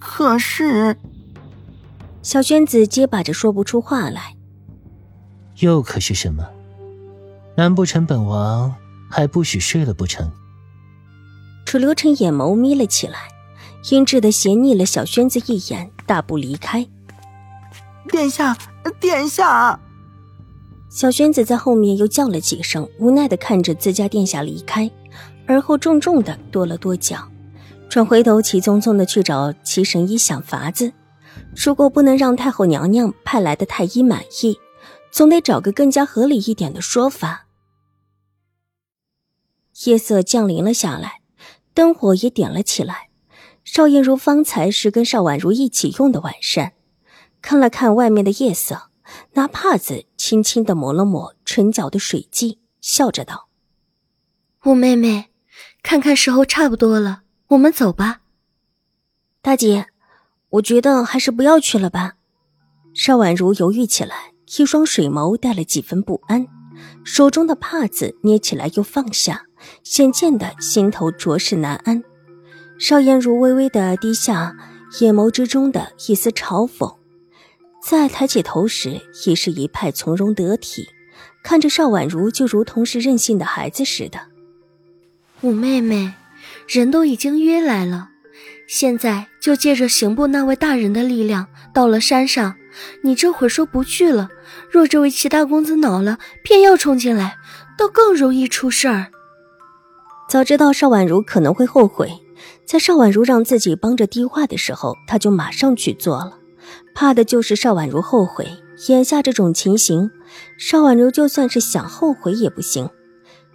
可是，小轩子结巴着说不出话来。又可是什么？难不成本王还不许睡了不成？楚留臣眼眸眯了起来，阴鸷的斜睨了小轩子一眼，大步离开。殿下，殿下！小轩子在后面又叫了几声，无奈的看着自家殿下离开，而后重重的跺了跺脚。转回头，急匆匆的去找齐神医想法子。如果不能让太后娘娘派来的太医满意，总得找个更加合理一点的说法。夜色降临了下来，灯火也点了起来。邵艳如方才是跟邵婉如一起用的晚膳，看了看外面的夜色，拿帕子轻轻的抹了抹唇角的水迹，笑着道：“五妹妹，看看时候差不多了。”我们走吧，大姐，我觉得还是不要去了吧。邵婉如犹豫起来，一双水眸带了几分不安，手中的帕子捏起来又放下，显见的心头着实难安。邵颜如微微的低下，眼眸之中的一丝嘲讽，再抬起头时，已是一派从容得体，看着邵婉如就如同是任性的孩子似的。五妹妹。人都已经约来了，现在就借着刑部那位大人的力量到了山上。你这会儿说不去了，若这位齐大公子恼了，偏要冲进来，倒更容易出事儿。早知道邵婉如可能会后悔，在邵婉如让自己帮着递话的时候，他就马上去做了。怕的就是邵婉如后悔。眼下这种情形，邵婉如就算是想后悔也不行。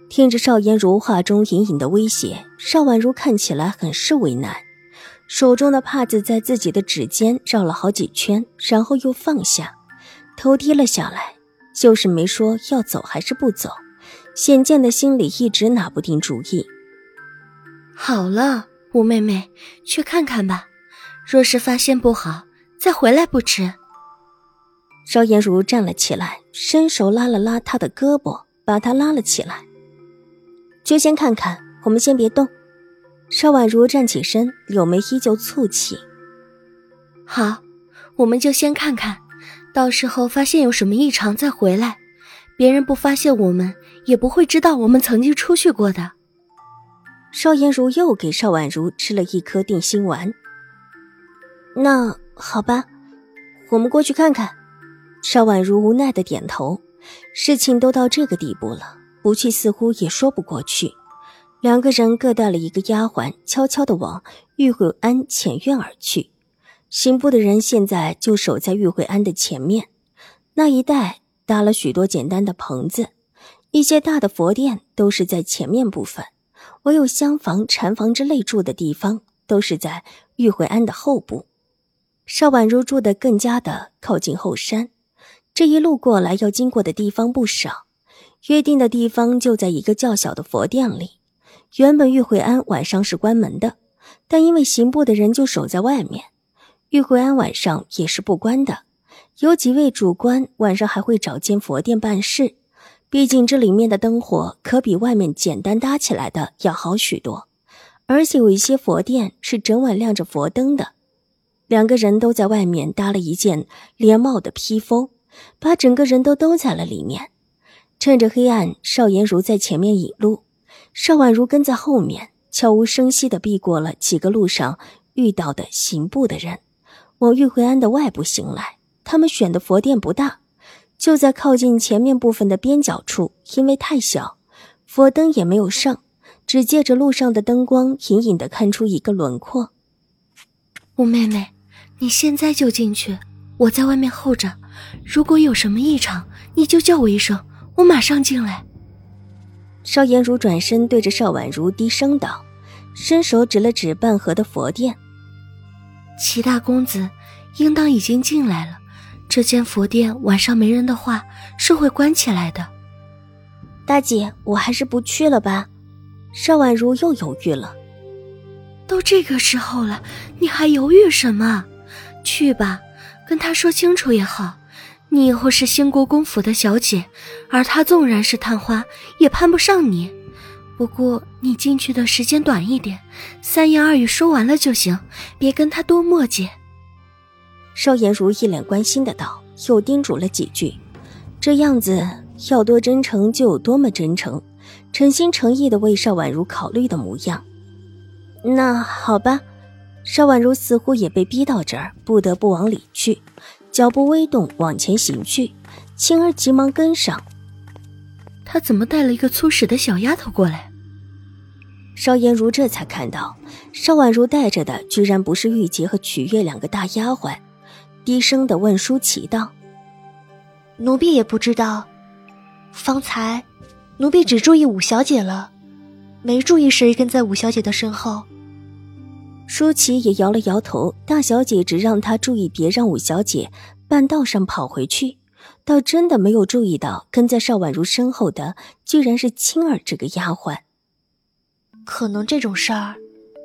听着邵颜如话中隐隐的威胁，邵婉如看起来很是为难，手中的帕子在自己的指尖绕了好几圈，然后又放下，头低了下来，就是没说要走还是不走，显见的心里一直拿不定主意。好了，五妹妹，去看看吧，若是发现不好，再回来不迟。邵颜如站了起来，伸手拉了拉他的胳膊，把他拉了起来。就先看看，我们先别动。邵婉如站起身，柳眉依旧蹙起。好，我们就先看看，到时候发现有什么异常再回来。别人不发现我们，也不会知道我们曾经出去过的。邵颜如又给邵婉如吃了一颗定心丸。那好吧，我们过去看看。邵婉如无奈的点头。事情都到这个地步了。不去似乎也说不过去，两个人各带了一个丫鬟，悄悄地往玉慧庵前院而去。刑部的人现在就守在玉慧庵的前面，那一带搭了许多简单的棚子，一些大的佛殿都是在前面部分，唯有厢房、禅房之类住的地方都是在玉慧庵的后部。邵婉如住的更加的靠近后山，这一路过来要经过的地方不少。约定的地方就在一个较小的佛殿里。原本玉慧庵晚上是关门的，但因为刑部的人就守在外面，玉慧庵晚上也是不关的。有几位主官晚上还会找间佛殿办事，毕竟这里面的灯火可比外面简单搭起来的要好许多。而且有一些佛殿是整晚亮着佛灯的。两个人都在外面搭了一件连帽的披风，把整个人都兜在了里面。趁着黑暗，邵颜如在前面引路，邵婉如跟在后面，悄无声息地避过了几个路上遇到的刑部的人，往玉慧庵的外部行来。他们选的佛殿不大，就在靠近前面部分的边角处，因为太小，佛灯也没有上，只借着路上的灯光，隐隐地看出一个轮廓。五妹妹，你现在就进去，我在外面候着，如果有什么异常，你就叫我一声。我马上进来。邵颜如转身对着邵婉如低声道，伸手指了指半合的佛殿：“齐大公子应当已经进来了。这间佛殿晚上没人的话，是会关起来的。大姐，我还是不去了吧。邵婉如又犹豫了。都这个时候了，你还犹豫什么？去吧，跟他说清楚也好。你以后是兴国公府的小姐，而他纵然是探花，也攀不上你。不过你进去的时间短一点，三言二语说完了就行，别跟他多磨叽。邵颜如一脸关心的道，又叮嘱了几句，这样子要多真诚就有多么真诚，诚心诚意的为邵婉如考虑的模样。那好吧，邵婉如似乎也被逼到这儿，不得不往里去。脚步微动，往前行去。青儿急忙跟上。他怎么带了一个粗使的小丫头过来？邵颜如这才看到，邵婉如带着的居然不是玉洁和曲月两个大丫鬟，低声的问舒淇道：“奴婢也不知道，方才奴婢只注意五小姐了，没注意谁跟在五小姐的身后。”舒淇也摇了摇头，大小姐只让她注意，别让五小姐半道上跑回去，倒真的没有注意到跟在邵婉如身后的居然是青儿这个丫鬟。可能这种事儿，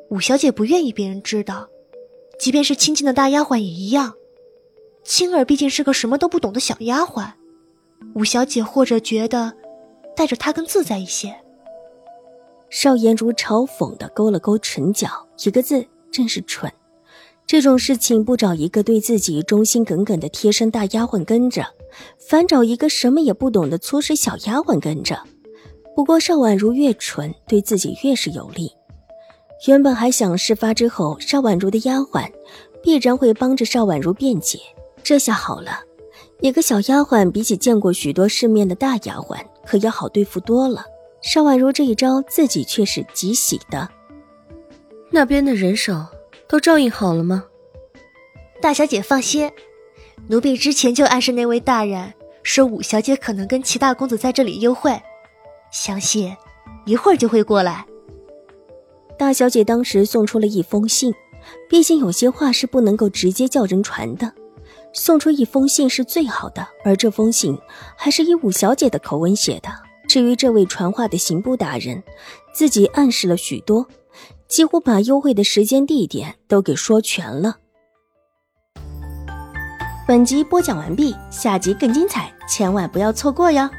五小姐不愿意别人知道，即便是亲近的大丫鬟也一样。青儿毕竟是个什么都不懂的小丫鬟，五小姐或者觉得带着她更自在一些。邵颜如嘲讽的勾了勾唇角，一个字。真是蠢！这种事情不找一个对自己忠心耿耿的贴身大丫鬟跟着，反找一个什么也不懂的粗使小丫鬟跟着。不过邵婉如越蠢，对自己越是有利。原本还想事发之后，邵婉如的丫鬟必然会帮着邵婉如辩解，这下好了，一个小丫鬟比起见过许多世面的大丫鬟可要好对付多了。邵婉如这一招，自己却是极喜的。那边的人手都照应好了吗？大小姐放心，奴婢之前就暗示那位大人，说五小姐可能跟齐大公子在这里幽会，相信一会儿就会过来。大小姐当时送出了一封信，毕竟有些话是不能够直接叫人传的，送出一封信是最好的。而这封信还是以五小姐的口吻写的。至于这位传话的刑部大人，自己暗示了许多。几乎把优惠的时间地点都给说全了。本集播讲完毕，下集更精彩，千万不要错过哟。